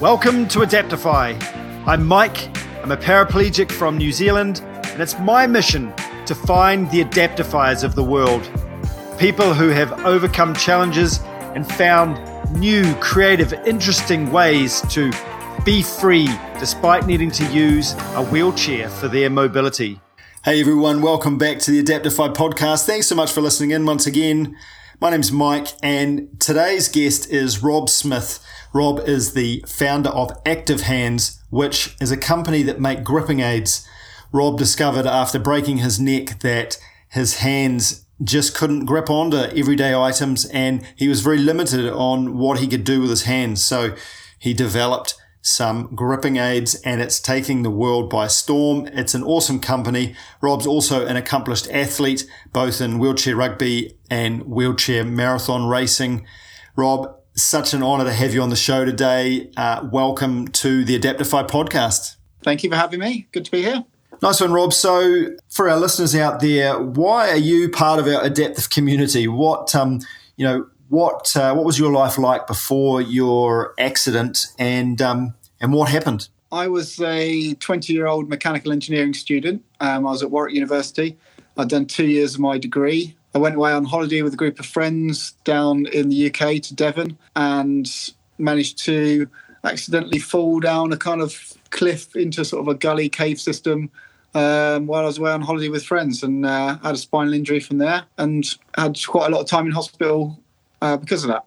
Welcome to Adaptify. I'm Mike, I'm a paraplegic from New Zealand, and it's my mission to find the adaptifiers of the world. People who have overcome challenges and found new, creative, interesting ways to be free despite needing to use a wheelchair for their mobility. Hey everyone, welcome back to the Adaptify podcast. Thanks so much for listening in once again. My name's Mike, and today's guest is Rob Smith. Rob is the founder of Active Hands, which is a company that make gripping aids. Rob discovered after breaking his neck that his hands just couldn't grip onto everyday items and he was very limited on what he could do with his hands. So he developed some gripping aids and it's taking the world by storm. It's an awesome company. Rob's also an accomplished athlete, both in wheelchair rugby and wheelchair marathon racing. Rob, such an honor to have you on the show today. Uh, welcome to the Adaptify podcast. Thank you for having me. Good to be here. Nice one, Rob. So, for our listeners out there, why are you part of our adaptive community? What, um, you know, what uh, what was your life like before your accident, and um, and what happened? I was a 20 year old mechanical engineering student. Um, I was at Warwick University. I'd done two years of my degree. I went away on holiday with a group of friends down in the UK to Devon and managed to accidentally fall down a kind of cliff into sort of a gully cave system um, while I was away on holiday with friends and uh, had a spinal injury from there and had quite a lot of time in hospital uh, because of that.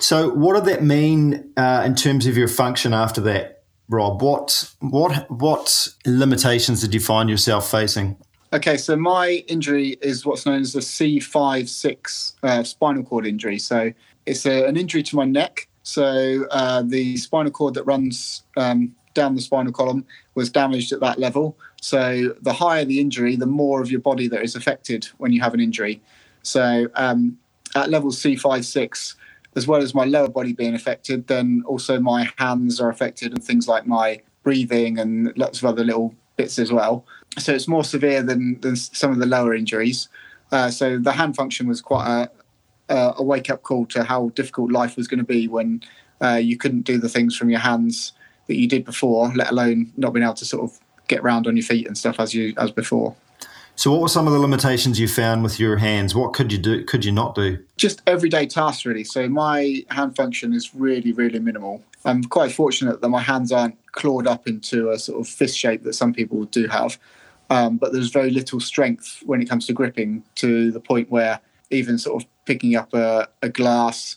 So, what did that mean uh, in terms of your function after that, Rob? What what what limitations did you find yourself facing? Okay, so my injury is what's known as a C5-6 uh, spinal cord injury. So it's a, an injury to my neck. So uh, the spinal cord that runs um, down the spinal column was damaged at that level. So the higher the injury, the more of your body that is affected when you have an injury. So um, at level C5-6, as well as my lower body being affected, then also my hands are affected and things like my breathing and lots of other little bits as well so it's more severe than, than some of the lower injuries. Uh, so the hand function was quite a, a wake up call to how difficult life was going to be when uh, you couldn't do the things from your hands that you did before, let alone not being able to sort of get around on your feet and stuff as you as before. So, what were some of the limitations you found with your hands? What could you do? Could you not do? Just everyday tasks, really. So, my hand function is really, really minimal. I'm quite fortunate that my hands aren't clawed up into a sort of fist shape that some people do have. Um, but there's very little strength when it comes to gripping to the point where even sort of picking up a, a glass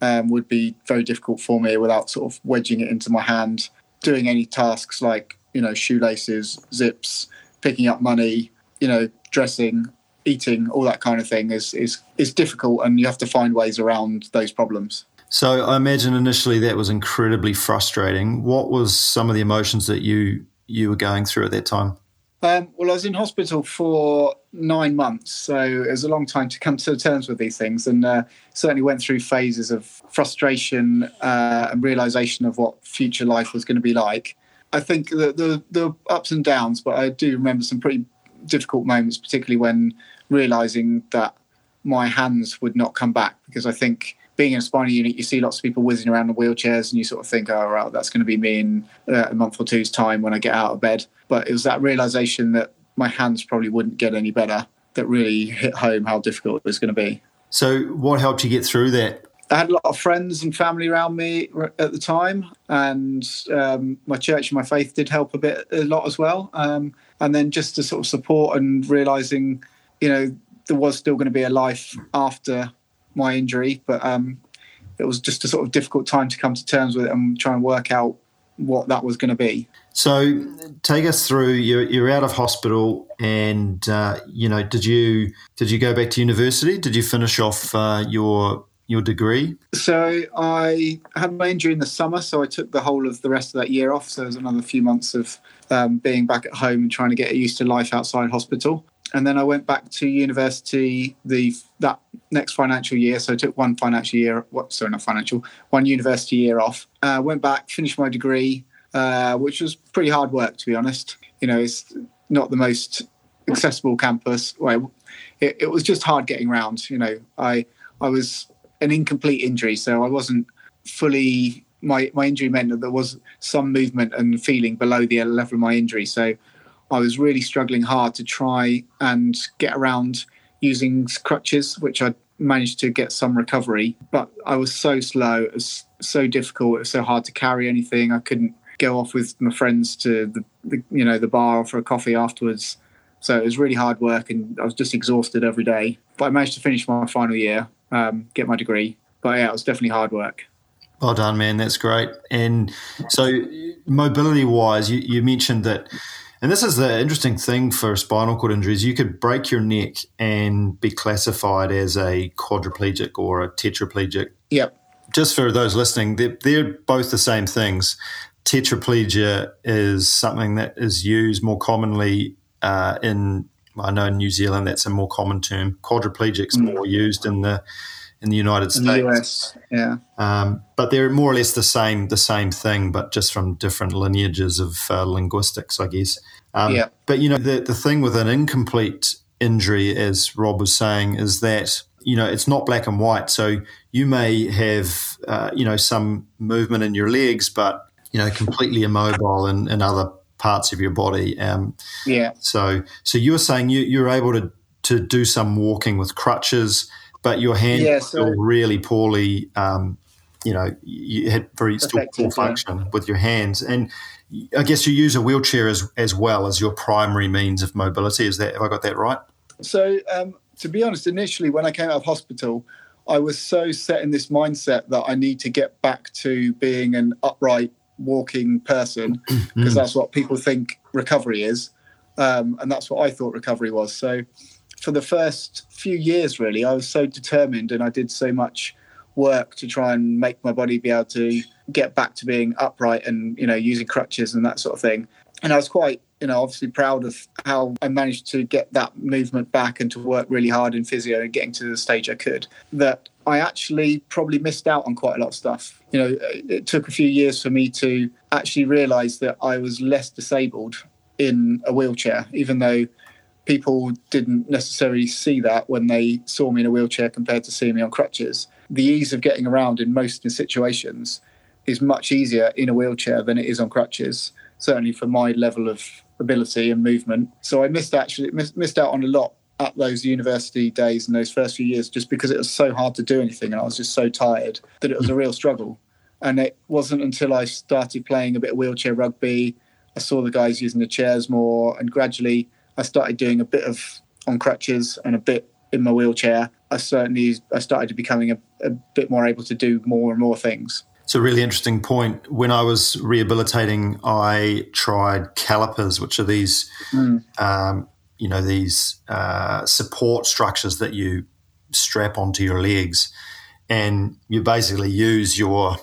um, would be very difficult for me without sort of wedging it into my hand. Doing any tasks like, you know, shoelaces, zips, picking up money, you know, dressing, eating, all that kind of thing is, is, is difficult and you have to find ways around those problems. So I imagine initially that was incredibly frustrating. What was some of the emotions that you you were going through at that time? Um, well, I was in hospital for nine months, so it was a long time to come to terms with these things, and uh, certainly went through phases of frustration uh, and realization of what future life was going to be like. I think the, the, the ups and downs, but I do remember some pretty difficult moments, particularly when realizing that my hands would not come back because I think being in a spinal unit, you see lots of people whizzing around in wheelchairs, and you sort of think, "Oh, right, that's going to be me in uh, a month or two's time when I get out of bed." But it was that realization that my hands probably wouldn't get any better that really hit home how difficult it was going to be. So, what helped you get through that? I had a lot of friends and family around me at the time, and um, my church and my faith did help a bit, a lot as well. Um, and then just to sort of support and realizing, you know, there was still going to be a life after my injury, but um, it was just a sort of difficult time to come to terms with it and try and work out what that was going to be. So, take us through. You're, you're out of hospital, and uh, you know, did you did you go back to university? Did you finish off uh, your your degree? So I had my injury in the summer, so I took the whole of the rest of that year off. So there was another few months of um, being back at home and trying to get used to life outside hospital and then I went back to university the that next financial year. So I took one financial year, what sorry, not financial, one university year off. Uh, went back, finished my degree, uh, which was pretty hard work to be honest. You know, it's not the most accessible campus. Well, it, it was just hard getting around. You know, I I was an incomplete injury, so I wasn't fully my my injury meant that there was some movement and feeling below the level of my injury. So I was really struggling hard to try and get around using crutches, which I managed to get some recovery. But I was so slow, it was so difficult, it was so hard to carry anything. I couldn't go off with my friends to the, the you know the bar for a coffee afterwards. So it was really hard work, and I was just exhausted every day. But I managed to finish my final year, um, get my degree. But yeah, it was definitely hard work. Well done, man. That's great. And so, mobility wise, you, you mentioned that, and this is the interesting thing for spinal cord injuries. You could break your neck and be classified as a quadriplegic or a tetraplegic. Yep. Just for those listening, they're, they're both the same things. Tetraplegia is something that is used more commonly uh, in, I know in New Zealand that's a more common term. Quadriplegic's mm. more used in the in the United in States. The US, yeah. Um, but they're more or less the same the same thing, but just from different lineages of uh, linguistics, I guess. Um, yeah. But you know, the the thing with an incomplete injury, as Rob was saying, is that you know it's not black and white. So you may have uh, you know some movement in your legs, but you know completely immobile in, in other parts of your body. Um, yeah. So so you were saying you you're able to to do some walking with crutches but your hand yeah, so really poorly. Um, you know, you had very still poor function yeah. with your hands, and I guess you use a wheelchair as as well as your primary means of mobility. Is that have I got that right? So, um, to be honest, initially when I came out of hospital, I was so set in this mindset that I need to get back to being an upright walking person because mm. that's what people think recovery is, um, and that's what I thought recovery was. So for the first few years, really, I was so determined and I did so much work to try and make my body be able to get back to being upright and, you know, using crutches and that sort of thing. And I was quite, you know, obviously proud of how I managed to get that movement back and to work really hard in physio and getting to the stage I could. That I actually probably missed out on quite a lot of stuff. You know, it took a few years for me to actually realize that I was less disabled in a wheelchair, even though people didn't necessarily see that when they saw me in a wheelchair compared to seeing me on crutches. The ease of getting around in most situations is much easier in a wheelchair than it is on crutches, certainly for my level of ability and movement. So I missed actually missed out on a lot at those university days and those first few years just because it was so hard to do anything and I was just so tired that it was a real struggle. And it wasn't until I started playing a bit of wheelchair rugby, I saw the guys using the chairs more and gradually I started doing a bit of on crutches and a bit in my wheelchair. I certainly I started becoming a, a bit more able to do more and more things. It's a really interesting point. When I was rehabilitating, I tried calipers, which are these, mm. um, you know, these uh, support structures that you strap onto your legs, and you basically use your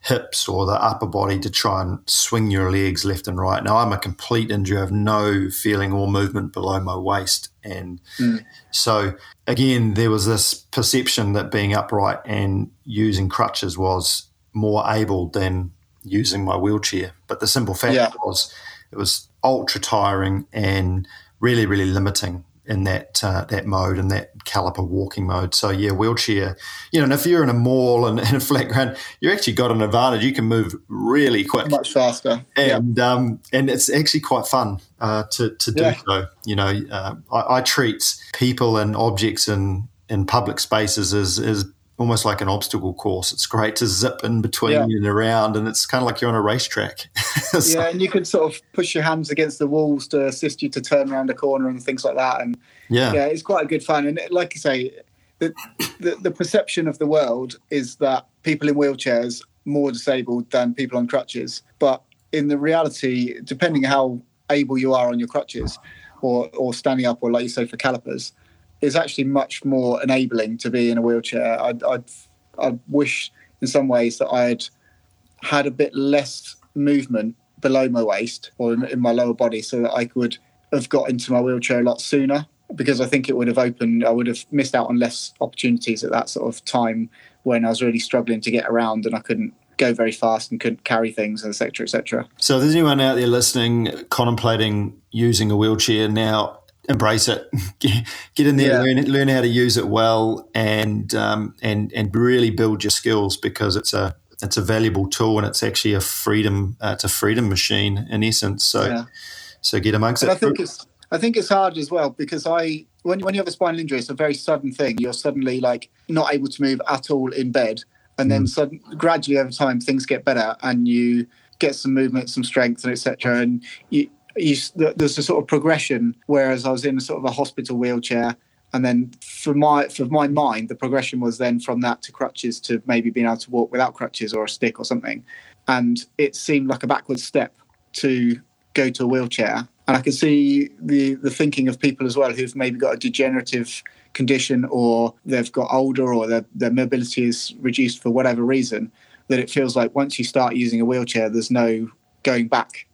hips or the upper body to try and swing your legs left and right. Now, I'm a complete injury. I have no feeling or movement below my waist. And mm. so, again, there was this perception that being upright and using crutches was more able than using my wheelchair. But the simple fact yeah. was it was ultra tiring and really, really limiting in that uh, that mode and that caliper walking mode. So yeah, wheelchair. You know, and if you're in a mall and in a flat ground, you actually got an advantage. You can move really quick, much faster, and yeah. um, and it's actually quite fun uh, to to do yeah. so. You know, uh, I, I, treat people and objects in in public spaces as as almost like an obstacle course. It's great to zip in between yeah. and around, and it's kind of like you're on a racetrack. so, yeah, and you can sort of push your hands against the walls to assist you to turn around a corner and things like that. And yeah, yeah, it's quite a good fun. And like you say, the, the, the perception of the world is that people in wheelchairs more disabled than people on crutches, but in the reality, depending how able you are on your crutches, or or standing up, or like you say for calipers, is actually much more enabling to be in a wheelchair. I'd, I'd, I wish in some ways that I had had a bit less movement below my waist or in, in my lower body so that I could have got into my wheelchair a lot sooner because I think it would have opened, I would have missed out on less opportunities at that sort of time when I was really struggling to get around and I couldn't go very fast and couldn't carry things, etc., etc. So, if there's anyone out there listening, contemplating using a wheelchair now, embrace it, get in there, yeah. learn learn how to use it well, and um, and and really build your skills because it's a it's a valuable tool and it's actually a freedom uh, it's a freedom machine in essence. So yeah. so get amongst but it. I think it's I think it's hard as well because I when when you have a spinal injury, it's a very sudden thing. You're suddenly like not able to move at all in bed, and then mm. sudden, gradually over time things get better and you get some movement, some strength, and etc. And you, you, there's a sort of progression. Whereas I was in a sort of a hospital wheelchair, and then for my for my mind, the progression was then from that to crutches to maybe being able to walk without crutches or a stick or something. And it seemed like a backward step to go to a wheelchair. And I can see the the thinking of people as well who've maybe got a degenerative condition or they've got older or their, their mobility is reduced for whatever reason that it feels like once you start using a wheelchair, there's no going back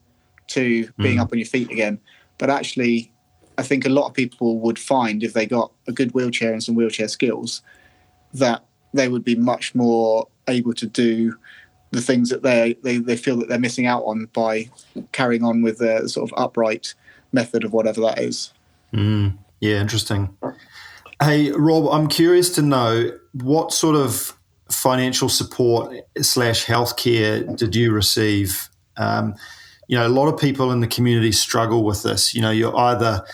to being mm. up on your feet again. But actually, I think a lot of people would find if they got a good wheelchair and some wheelchair skills that they would be much more able to do the things that they, they, they feel that they're missing out on by carrying on with the sort of upright method of whatever that is. Mm. Yeah, interesting. Hey, Rob, I'm curious to know what sort of financial support slash healthcare did you receive? Um, you know, a lot of people in the community struggle with this. You know, you're either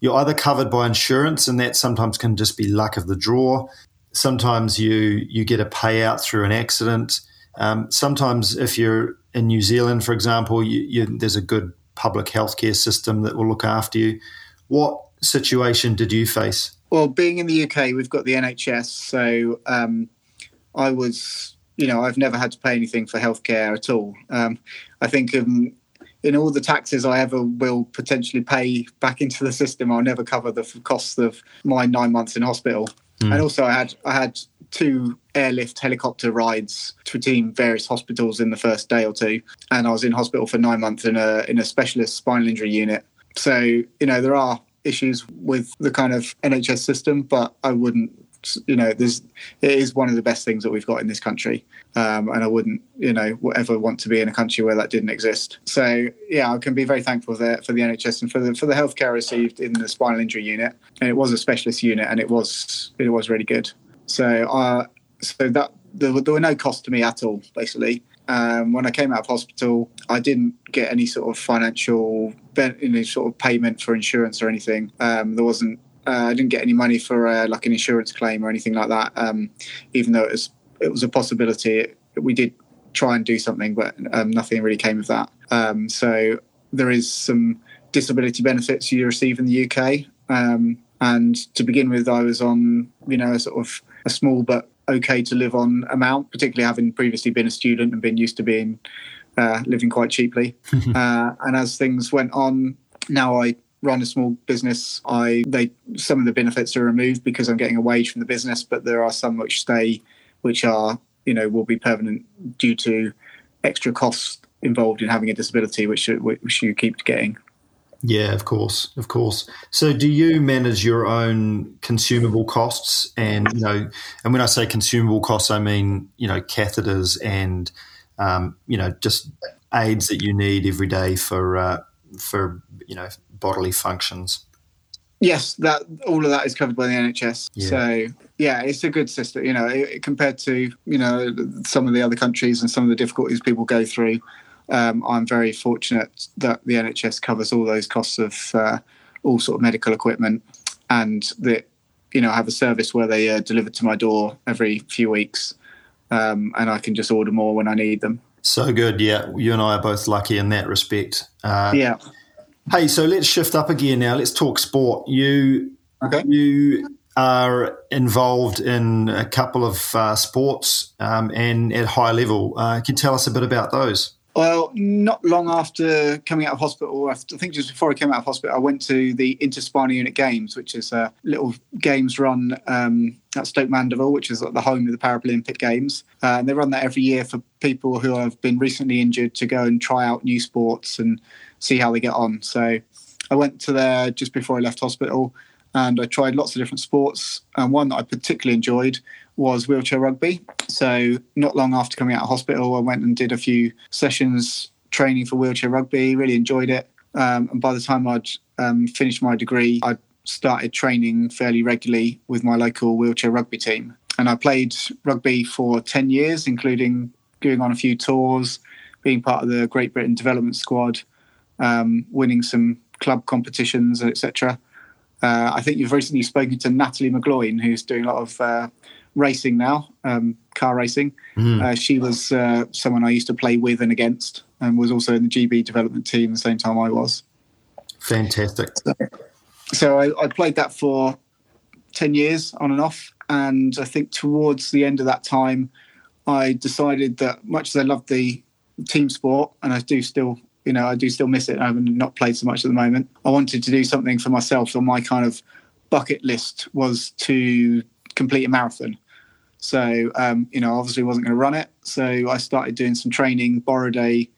you're either covered by insurance, and that sometimes can just be luck of the draw. Sometimes you you get a payout through an accident. Um, sometimes, if you're in New Zealand, for example, you, you, there's a good public healthcare system that will look after you. What situation did you face? Well, being in the UK, we've got the NHS, so um, I was, you know, I've never had to pay anything for healthcare at all. Um, I think um, in all the taxes I ever will potentially pay back into the system, I'll never cover the costs of my nine months in hospital. Mm. And also, I had I had two airlift helicopter rides between various hospitals in the first day or two, and I was in hospital for nine months in a in a specialist spinal injury unit. So you know there are issues with the kind of NHS system, but I wouldn't you know, there's it is one of the best things that we've got in this country, um, and I wouldn't, you know, ever want to be in a country where that didn't exist. So yeah, I can be very thankful for the, for the NHS and for the for the healthcare I received in the spinal injury unit, and it was a specialist unit, and it was it was really good. So uh, so that there, there were no costs to me at all, basically. Um, when I came out of hospital, I didn't get any sort of financial, any sort of payment for insurance or anything. Um, there wasn't uh, I didn't get any money for uh, like an insurance claim or anything like that. Um, even though it was it was a possibility, we did try and do something, but um, nothing really came of that. Um, so there is some disability benefits you receive in the UK. Um, and to begin with, I was on you know a sort of a small but okay to live on amount, particularly having previously been a student and been used to being uh, living quite cheaply. uh, and as things went on, now I run a small business, I they some of the benefits are removed because I'm getting a wage from the business, but there are some which stay, which are you know will be permanent due to extra costs involved in having a disability, which which you keep getting. Yeah, of course, of course. So, do you manage your own consumable costs? And you know, and when I say consumable costs, I mean you know catheters and um, you know just aids that you need every day for uh, for you know bodily functions. Yes, that all of that is covered by the NHS. Yeah. So yeah, it's a good system. You know, it, compared to you know some of the other countries and some of the difficulties people go through, um, I'm very fortunate that the NHS covers all those costs of uh, all sort of medical equipment, and that you know I have a service where they are delivered to my door every few weeks, um, and I can just order more when I need them. So good, yeah. You and I are both lucky in that respect. Uh, yeah. Hey, so let's shift up again now. Let's talk sport. You okay. you are involved in a couple of uh, sports um, and at high level. Uh, can you tell us a bit about those? Well, not long after coming out of hospital, I think just before I came out of hospital, I went to the Interspinal Unit Games, which is a little games run um, at Stoke Mandeville, which is the home of the Paralympic Games. Uh, and they run that every year for people who have been recently injured to go and try out new sports and see how they get on. So I went to there just before I left hospital and I tried lots of different sports. And one that I particularly enjoyed was wheelchair rugby. So not long after coming out of hospital, I went and did a few sessions training for wheelchair rugby, really enjoyed it. Um, and by the time I'd um, finished my degree, I started training fairly regularly with my local wheelchair rugby team. And I played rugby for 10 years, including going on a few tours, being part of the Great Britain development squad, um, winning some club competitions, etc. Uh, I think you've recently spoken to Nathalie McGloin, who's doing a lot of uh, racing now, um, car racing. Mm. Uh, she was uh, someone I used to play with and against, and was also in the GB development team the same time I was. Fantastic. So, so I, I, played that for 10 years on and off. And I think towards the end of that time, I decided that much as I loved the team sport, and I do still, you know, I do still miss it. I haven't not played so much at the moment. I wanted to do something for myself. So my kind of bucket list was to complete a marathon. So, um, you know, obviously wasn't going to run it. So I started doing some training, borrowed a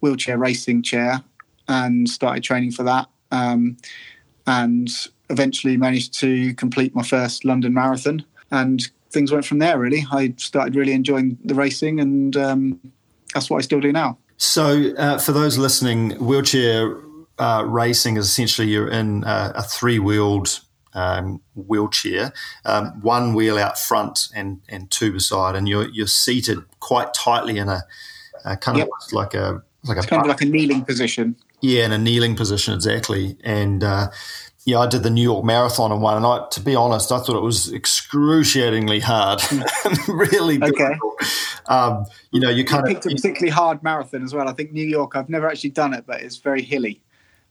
wheelchair racing chair and started training for that. Um, and eventually managed to complete my first London marathon. And things went from there, really. I started really enjoying the racing, and um, that's what I still do now. So, uh, for those listening, wheelchair uh, racing is essentially you're in uh, a three wheeled um, wheelchair, um, one wheel out front and, and two beside, and you're you're seated quite tightly in a, a kind yep. of like a like a kind of like a kneeling position. Yeah, in a kneeling position exactly, and uh, yeah, I did the New York Marathon in one, and I, to be honest, I thought it was excruciatingly hard, really. Okay. Um, you know, you kind you picked of a particularly hard marathon as well. I think New York. I've never actually done it, but it's very hilly.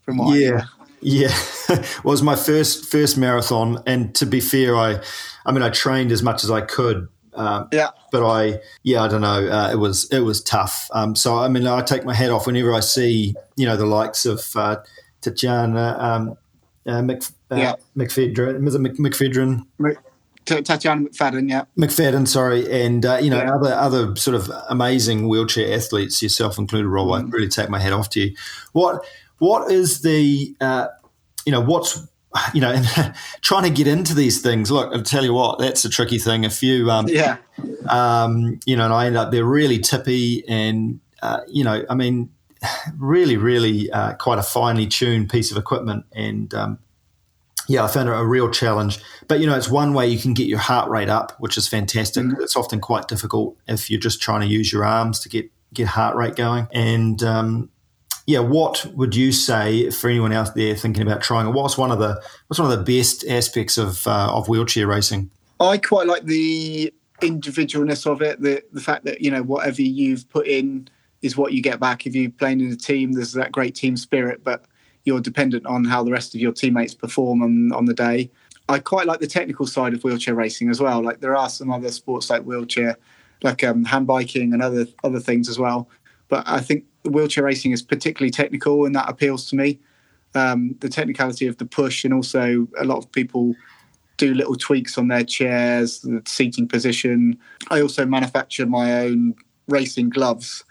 From what yeah, yeah, was my first first marathon, and to be fair, I, I mean, I trained as much as I could. Um, yeah, but I, yeah, I don't know. Uh, it was it was tough. Um, so I mean, I take my hat off whenever I see you know the likes of uh, Tatjana. Um, uh, Mc, uh, yeah. McPhedren. Was it McPhedren? Tatjana McFadden, yeah. McFadden, sorry, and uh, you know yeah. other other sort of amazing wheelchair athletes, yourself included, Rob. Mm. I really take my hat off to you. What what is the uh, you know what's you know trying to get into these things? Look, I'll tell you what, that's a tricky thing. If you um, yeah, um, you know, and I end up they're really tippy, and uh, you know, I mean really, really uh, quite a finely tuned piece of equipment. And um, yeah, I found it a real challenge. But you know, it's one way you can get your heart rate up, which is fantastic. Mm-hmm. It's often quite difficult if you're just trying to use your arms to get get heart rate going. And um, yeah, what would you say for anyone out there thinking about trying it? What's one of the what's one of the best aspects of uh, of wheelchair racing? I quite like the individualness of it, the the fact that you know whatever you've put in is what you get back. If you're playing in a team, there's that great team spirit, but you're dependent on how the rest of your teammates perform on, on the day. I quite like the technical side of wheelchair racing as well. Like there are some other sports like wheelchair, like um, hand biking and other other things as well. But I think wheelchair racing is particularly technical, and that appeals to me. Um, the technicality of the push, and also a lot of people do little tweaks on their chairs, the seating position. I also manufacture my own racing gloves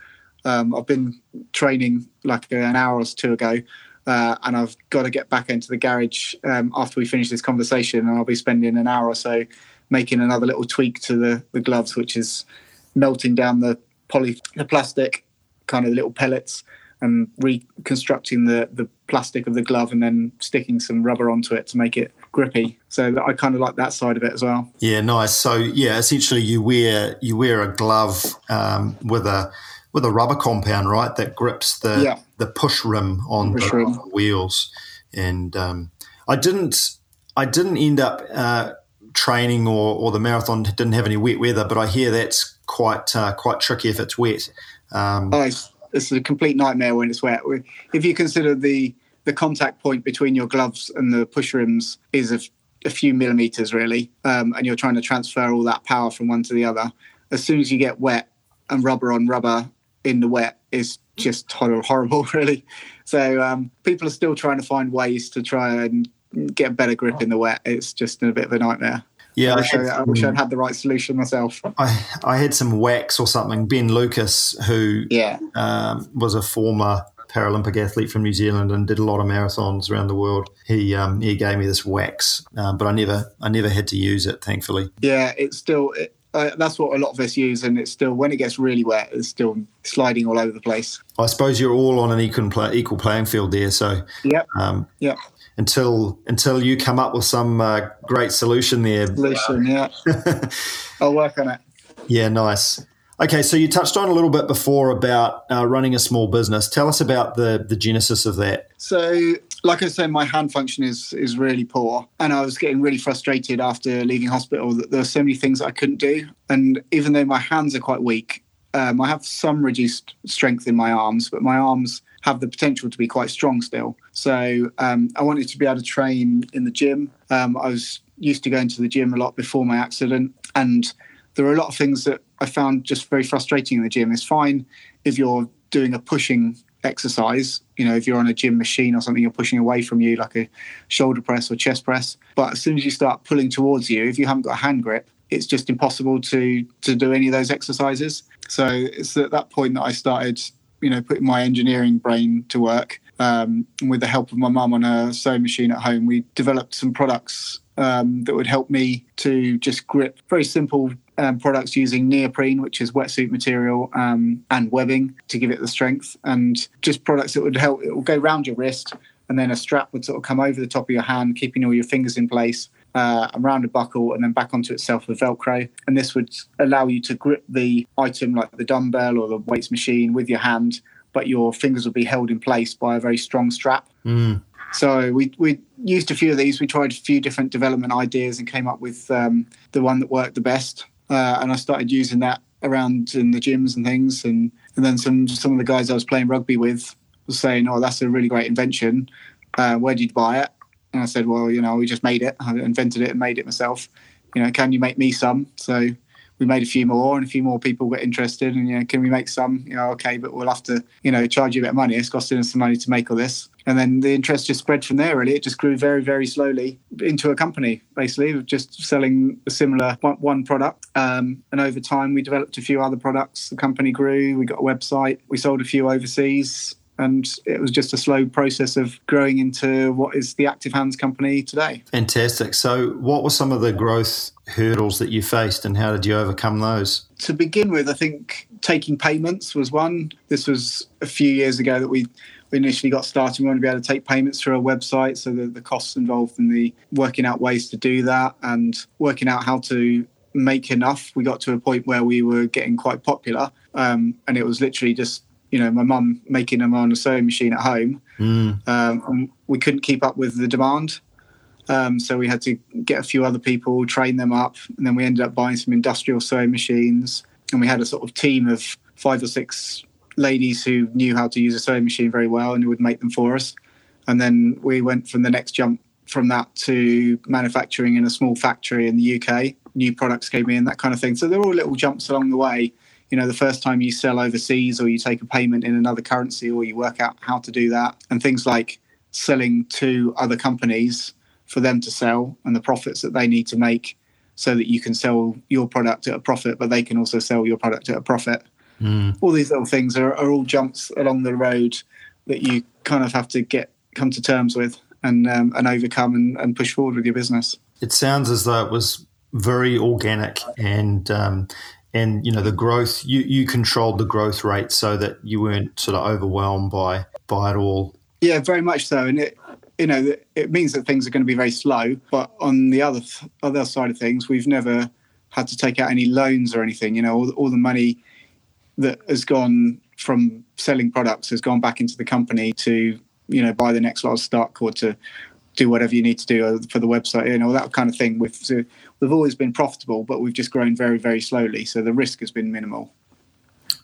um, I've been training like an hour or two ago, uh, and I've got to get back into the garage um, after we finish this conversation, and I'll be spending an hour or so making another little tweak to the, the gloves, which is melting down the poly the plastic kind of little pellets and reconstructing the the plastic of the glove and then sticking some rubber onto it to make it grippy. So I kind of like that side of it as well. Yeah, nice. So yeah, essentially you wear you wear a glove um, with a with a rubber compound, right, that grips the yeah. the push rim on push the rim. wheels. And um, I didn't I didn't end up uh, training or, or the marathon didn't have any wet weather, but I hear that's quite uh, quite tricky if it's wet. Um, oh, it's, it's, a complete nightmare when it's wet. If you consider the the contact point between your gloves and the push rims is a, few millimeters really, um, and you're trying to transfer all that power from one to the other. As soon as you get wet and rubber on rubber, in the wet is just horrible, really. So um, people are still trying to find ways to try and get better grip in the wet. It's just a bit of a nightmare. Yeah, I wish, I, had, I, I'd had the right solution myself. I, I had some wax or something. Ben Lucas, who yeah. um, was a former Paralympic athlete from New Zealand and did a lot of marathons around the world. He um, he gave me this wax, um, but I never I never had to use it, thankfully. Yeah, it's still it, uh, that's what a lot of us use, and it's still when it gets really wet, it's still sliding all over the place. I suppose you're all on an equal play, equal playing field there. So yeah, um, yeah. Until until you come up with some uh, great solution there. Solution, yeah. I'll work on it. Yeah, nice. Okay, so you touched on a little bit before about uh, running a small business. Tell us about the the genesis of that. So, like I said, my hand function is is really poor, and I was getting really frustrated after leaving hospital that there were so many things I couldn't do. And even though my hands are quite weak, um, I have some reduced strength in my arms, but my arms have the potential to be quite strong still. So um, I wanted to be able to train in the gym. Um, I was used to going to the gym a lot before my accident, and there are a lot of things that I found just very frustrating in the gym. It's fine if you're doing a pushing exercise, you know, if you're on a gym machine or something, you're pushing away from you, like a shoulder press or chest press. But as soon as you start pulling towards you, if you haven't got a hand grip, it's just impossible to to do any of those exercises. So it's at that point that I started, you know, putting my engineering brain to work. Um, and with the help of my mum on a sewing machine at home, we developed some products um, that would help me to just grip very simple um, products using neoprene, which is wetsuit material, um, and webbing to give it the strength, and just products that would help. It will go round your wrist, and then a strap would sort of come over the top of your hand, keeping all your fingers in place. Uh, around a buckle and then back onto itself with Velcro. And this would allow you to grip the item like the dumbbell or the weights machine with your hand, but your fingers would be held in place by a very strong strap. Mm. So we we used a few of these. We tried a few different development ideas and came up with um, the one that worked the best. Uh, and I started using that around in the gyms and things. And, and then some some of the guys I was playing rugby with were saying, "Oh, that's a really great invention. Uh, where did you buy it?" And I said, "Well, you know, we just made it. I invented it and made it myself. You know, can you make me some?" So we made a few more, and a few more people got interested. And you know, can we make some? You know, okay, but we'll have to, you know, charge you a bit of money. It's costing us some money to make all this and then the interest just spread from there really it just grew very very slowly into a company basically just selling a similar one product um, and over time we developed a few other products the company grew we got a website we sold a few overseas and it was just a slow process of growing into what is the active hands company today fantastic so what were some of the growth hurdles that you faced and how did you overcome those to begin with i think taking payments was one this was a few years ago that we we initially got started, we wanted to be able to take payments through a website. So the, the costs involved in the working out ways to do that and working out how to make enough. We got to a point where we were getting quite popular. Um, and it was literally just, you know, my mum making them on a sewing machine at home. Mm. Um, we couldn't keep up with the demand. Um, so we had to get a few other people, train them up, and then we ended up buying some industrial sewing machines. And we had a sort of team of five or six ladies who knew how to use a sewing machine very well and would make them for us. And then we went from the next jump from that to manufacturing in a small factory in the UK. New products came in, that kind of thing. So there were all little jumps along the way. You know, the first time you sell overseas or you take a payment in another currency or you work out how to do that, and things like selling to other companies for them to sell and the profits that they need to make so that you can sell your product at a profit, but they can also sell your product at a profit. Mm. All these little things are, are, all jumps along the road that you kind of have to get come to terms with and um, and overcome and, and, push forward with your business. It sounds as though it was very organic and um, and you know the growth you you controlled the growth rate so that you weren't sort of overwhelmed by by it all. Yeah, very much so, and it you know it means that things are going to be very slow. But on the other other side of things, we've never had to take out any loans or anything. You know, all, all the money that has gone from selling products has gone back into the company to you know buy the next lot of stock or to do whatever you need to do for the website you know that kind of thing. We've so we've always been profitable but we've just grown very very slowly so the risk has been minimal.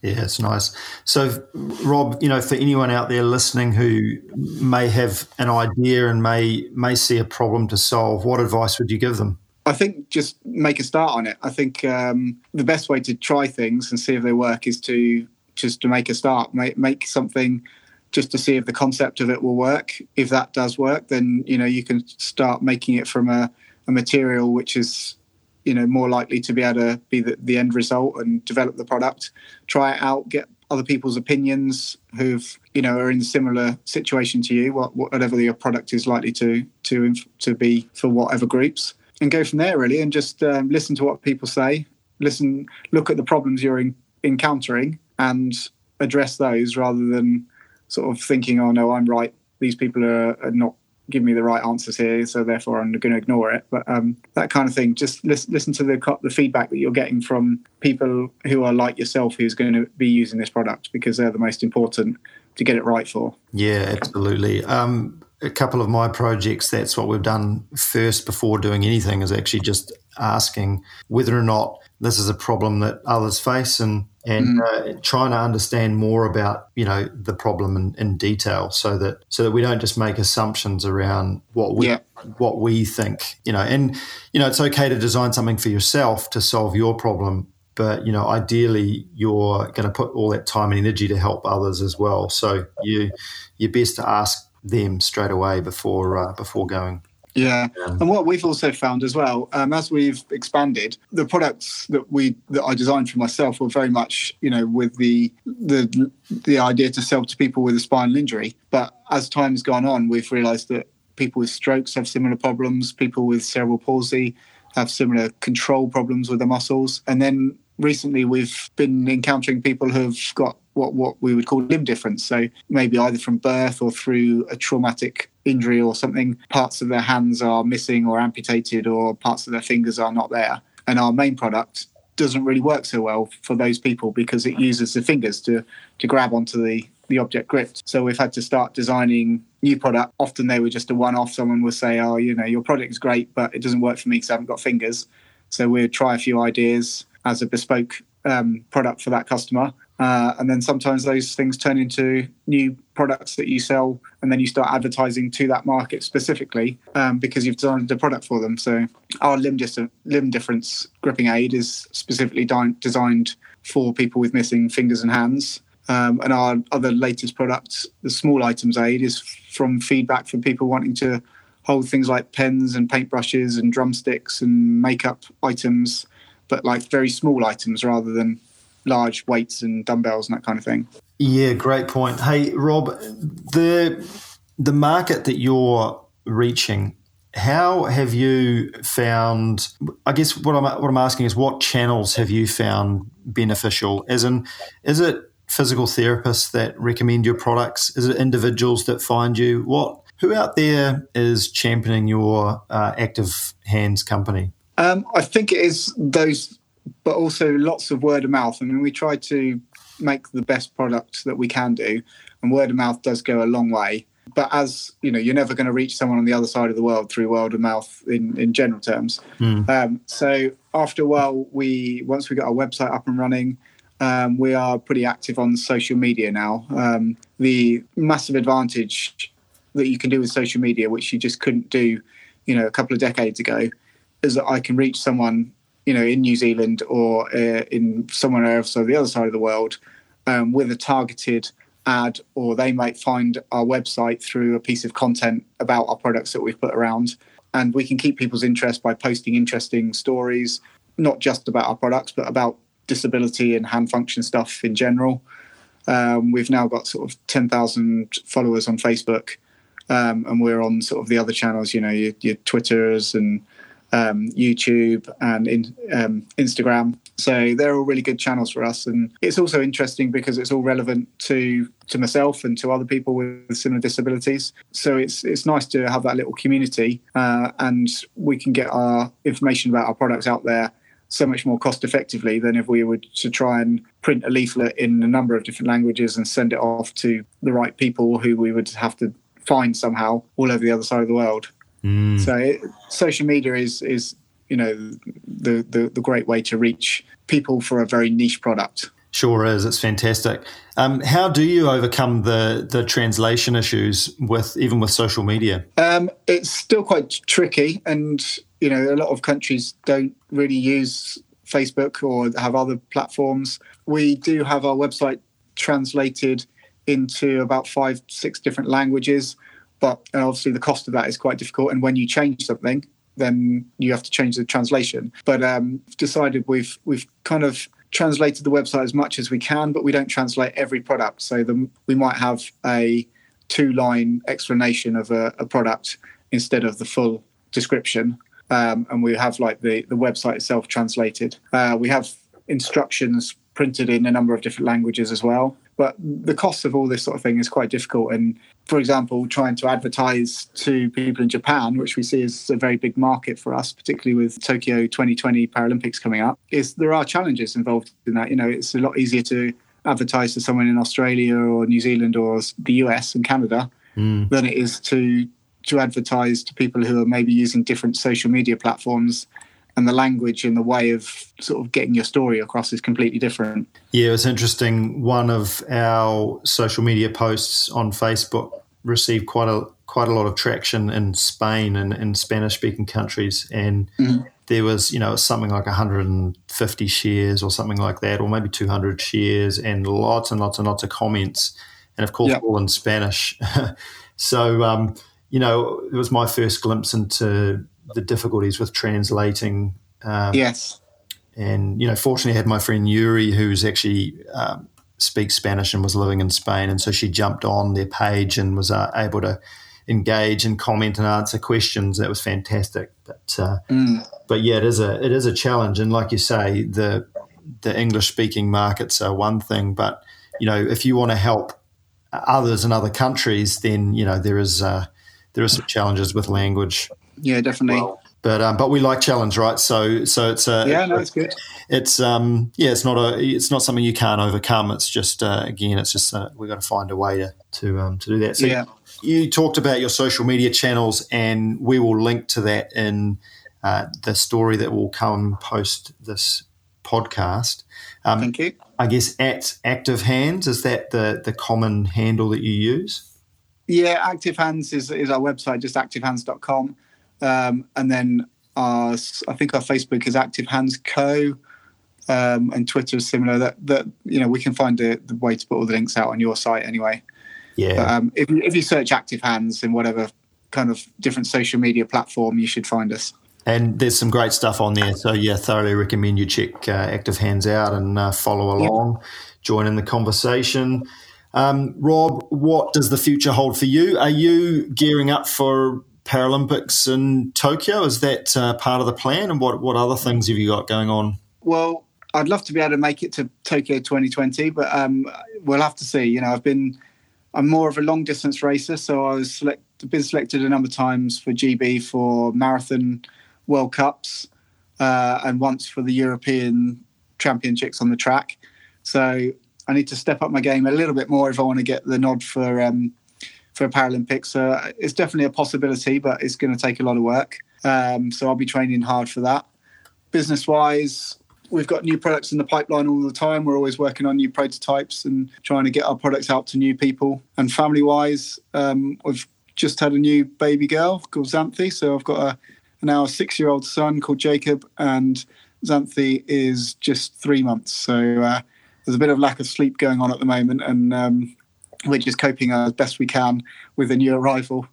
Yeah it's nice. So rob you know for anyone out there listening who may have an idea and may may see a problem to solve what advice would you give them? I think just make a start on it. I think um, the best way to try things and see if they work is to just to make a start, make, make something just to see if the concept of it will work. If that does work, then you know you can start making it from a, a material which is you know more likely to be able to be the, the end result and develop the product. Try it out, get other people's opinions who've you know are in a similar situation to you, whatever your product is likely to to to be for whatever groups and go from there really and just um, listen to what people say listen look at the problems you're in, encountering and address those rather than sort of thinking oh no i'm right these people are, are not giving me the right answers here, so therefore I'm going to ignore it. But um, that kind of thing, just listen, listen to the the feedback that you're getting from people who are like yourself, who's going to be using this product because they're the most important to get it right for. Yeah, absolutely. Um, a couple of my projects, that's what we've done first before doing anything, is actually just asking whether or not this is a problem that others face and and mm. uh, trying to understand more about you know the problem in, in, detail so that so that we don't just make assumptions around what we yeah. what we think you know and you know it's okay to design something for yourself to solve your problem but you know ideally you're going to put all that time and energy to help others as well so you you're best to ask them straight away before uh, before going yeah, and what we've also found as well, um, as we've expanded, the products that we that I designed for myself were very much, you know, with the the the idea to sell to people with a spinal injury. But as time's gone on, we've realised that people with strokes have similar problems. People with cerebral palsy have similar control problems with the muscles, and then recently we've been encountering people who've got what what we would call limb difference. So maybe either from birth or through a traumatic injury or something, parts of their hands are missing or amputated, or parts of their fingers are not there. And our main product doesn't really work so well for those people because it uses the fingers to to grab onto the the object gripped. So we've had to start designing new product. Often they were just a one-off. Someone would say, "Oh, you know, your product is great, but it doesn't work for me because I haven't got fingers." So we'd try a few ideas as a bespoke um, product for that customer, uh, and then sometimes those things turn into new products that you sell, and then you start advertising to that market specifically um, because you've designed the product for them. So our limb, dis- limb difference gripping aid is specifically di- designed for people with missing fingers and hands. Um, and our other latest product, the small items aid, is from feedback from people wanting to hold things like pens and paintbrushes and drumsticks and makeup items, but like very small items rather than large weights and dumbbells and that kind of thing. Yeah, great point. Hey, Rob, the the market that you're reaching, how have you found? I guess what I'm what I'm asking is what channels have you found beneficial? As in, is it physical therapists that recommend your products? Is it individuals that find you? What who out there is championing your uh, active hands company? Um, I think it is those but also lots of word of mouth. I mean, we try to make the best product that we can do, and word of mouth does go a long way. But as you know, you're never going to reach someone on the other side of the world through word of mouth in, in general terms. Mm. Um, so after a while, we once we got our website up and running, um, we are pretty active on social media now. Um, the massive advantage that you can do with social media, which you just couldn't do, you know, a couple of decades ago, is that I can reach someone you know, in New Zealand or uh, in somewhere else or the other side of the world um, with a targeted ad, or they might find our website through a piece of content about our products that we've put around. And we can keep people's interest by posting interesting stories, not just about our products, but about disability and hand function stuff in general. Um, we've now got sort of 10,000 followers on Facebook, um, and we're on sort of the other channels, you know, your, your Twitters and um, YouTube and in, um, Instagram. So they're all really good channels for us, and it's also interesting because it's all relevant to to myself and to other people with similar disabilities. So it's it's nice to have that little community, uh, and we can get our information about our products out there so much more cost effectively than if we were to try and print a leaflet in a number of different languages and send it off to the right people who we would have to find somehow all over the other side of the world. Mm. So it, social media is is you know the, the the great way to reach people for a very niche product. Sure is. It's fantastic. Um, how do you overcome the the translation issues with even with social media? Um, it's still quite tricky, and you know a lot of countries don't really use Facebook or have other platforms. We do have our website translated into about five, six different languages but obviously the cost of that is quite difficult. And when you change something, then you have to change the translation. But um, decided we've we've kind of translated the website as much as we can, but we don't translate every product. So the, we might have a two-line explanation of a, a product instead of the full description. Um, and we have like the, the website itself translated. Uh, we have instructions printed in a number of different languages as well. But the cost of all this sort of thing is quite difficult. And for example, trying to advertise to people in Japan, which we see as a very big market for us, particularly with Tokyo 2020 Paralympics coming up, is there are challenges involved in that. You know, it's a lot easier to advertise to someone in Australia or New Zealand or the US and Canada mm. than it is to to advertise to people who are maybe using different social media platforms and the language and the way of sort of getting your story across is completely different. Yeah, it's interesting. One of our social media posts on Facebook received quite a quite a lot of traction in Spain and in Spanish speaking countries, and mm-hmm. there was you know something like 150 shares or something like that, or maybe 200 shares, and lots and lots and lots of comments, and of course yep. all in Spanish. so um, you know, it was my first glimpse into the difficulties with translating. Um, yes. And, you know, fortunately, I had my friend Yuri, who's actually um, speaks Spanish and was living in Spain. And so she jumped on their page and was uh, able to engage and comment and answer questions. That was fantastic. But, uh, mm. but yeah, it is a it is a challenge. And like you say, the the English speaking markets are one thing, but you know, if you want to help others in other countries, then you know there is uh, there are some challenges with language. Yeah, definitely. Well, but um, but we like challenge, right? So so it's a yeah, no, it's good. It's um yeah, it's not a it's not something you can't overcome. It's just uh, again, it's just uh, we've got to find a way to to um, to do that. So yeah. you talked about your social media channels, and we will link to that in uh, the story that will come post this podcast. Um, Thank you. I guess at Active Hands is that the the common handle that you use? Yeah, Active Hands is, is our website, just activehands.com. Um, and then our, I think our Facebook is Active Hands Co. Um, and Twitter is similar. That that you know we can find a, the way to put all the links out on your site anyway. Yeah. But, um, if you, if you search Active Hands in whatever kind of different social media platform, you should find us. And there's some great stuff on there. So yeah, thoroughly recommend you check uh, Active Hands out and uh, follow along, join in the conversation. Um, Rob, what does the future hold for you? Are you gearing up for Paralympics in Tokyo? Is that uh, part of the plan? And what, what other things have you got going on? Well, I'd love to be able to make it to Tokyo 2020, but um, we'll have to see. You know, I've been, I'm more of a long distance racer, so I was select, been selected a number of times for GB for marathon World Cups uh, and once for the European Championships on the track. So I need to step up my game a little bit more if I want to get the nod for um, for Paralympics. So it's definitely a possibility, but it's going to take a lot of work. Um, so I'll be training hard for that. Business wise, we've got new products in the pipeline all the time. We're always working on new prototypes and trying to get our products out to new people. And family wise, um, we've just had a new baby girl called Xanthi. So I've got a now a six year old son called Jacob, and Xanthi is just three months. So uh, there's a bit of lack of sleep going on at the moment, and um, we're just coping as best we can with a new arrival.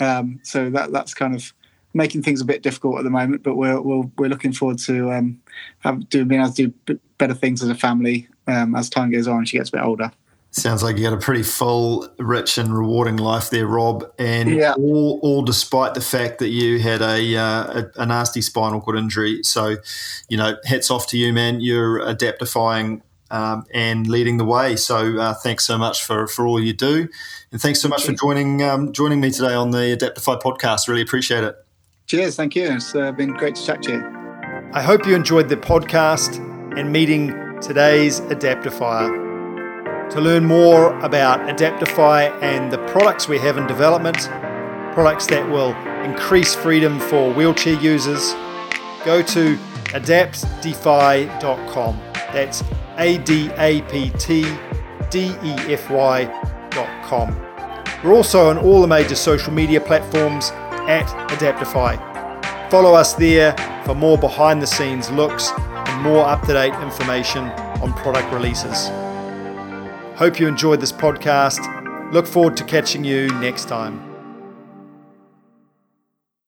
Um, so that that's kind of making things a bit difficult at the moment, but we're we're, we're looking forward to um, have, doing being able to do better things as a family um, as time goes on and she gets a bit older. Sounds like you got a pretty full, rich, and rewarding life there, Rob. And yeah. all, all despite the fact that you had a, uh, a, a nasty spinal cord injury. So, you know, hats off to you, man. You're adaptdefying um, and leading the way. So uh, thanks so much for, for all you do, and thanks so much for joining um, joining me today on the Adaptdefy podcast. Really appreciate it. Cheers, thank you. It's uh, been great to chat to you. I hope you enjoyed the podcast and meeting today's Adaptdefier. To learn more about Adaptdefy and the products we have in development, products that will increase freedom for wheelchair users, go to adaptdefy.com. That's a D A P T D E F Y dot com. We're also on all the major social media platforms at Adaptdefy. Follow us there for more behind the scenes looks and more up to date information on product releases. Hope you enjoyed this podcast. Look forward to catching you next time.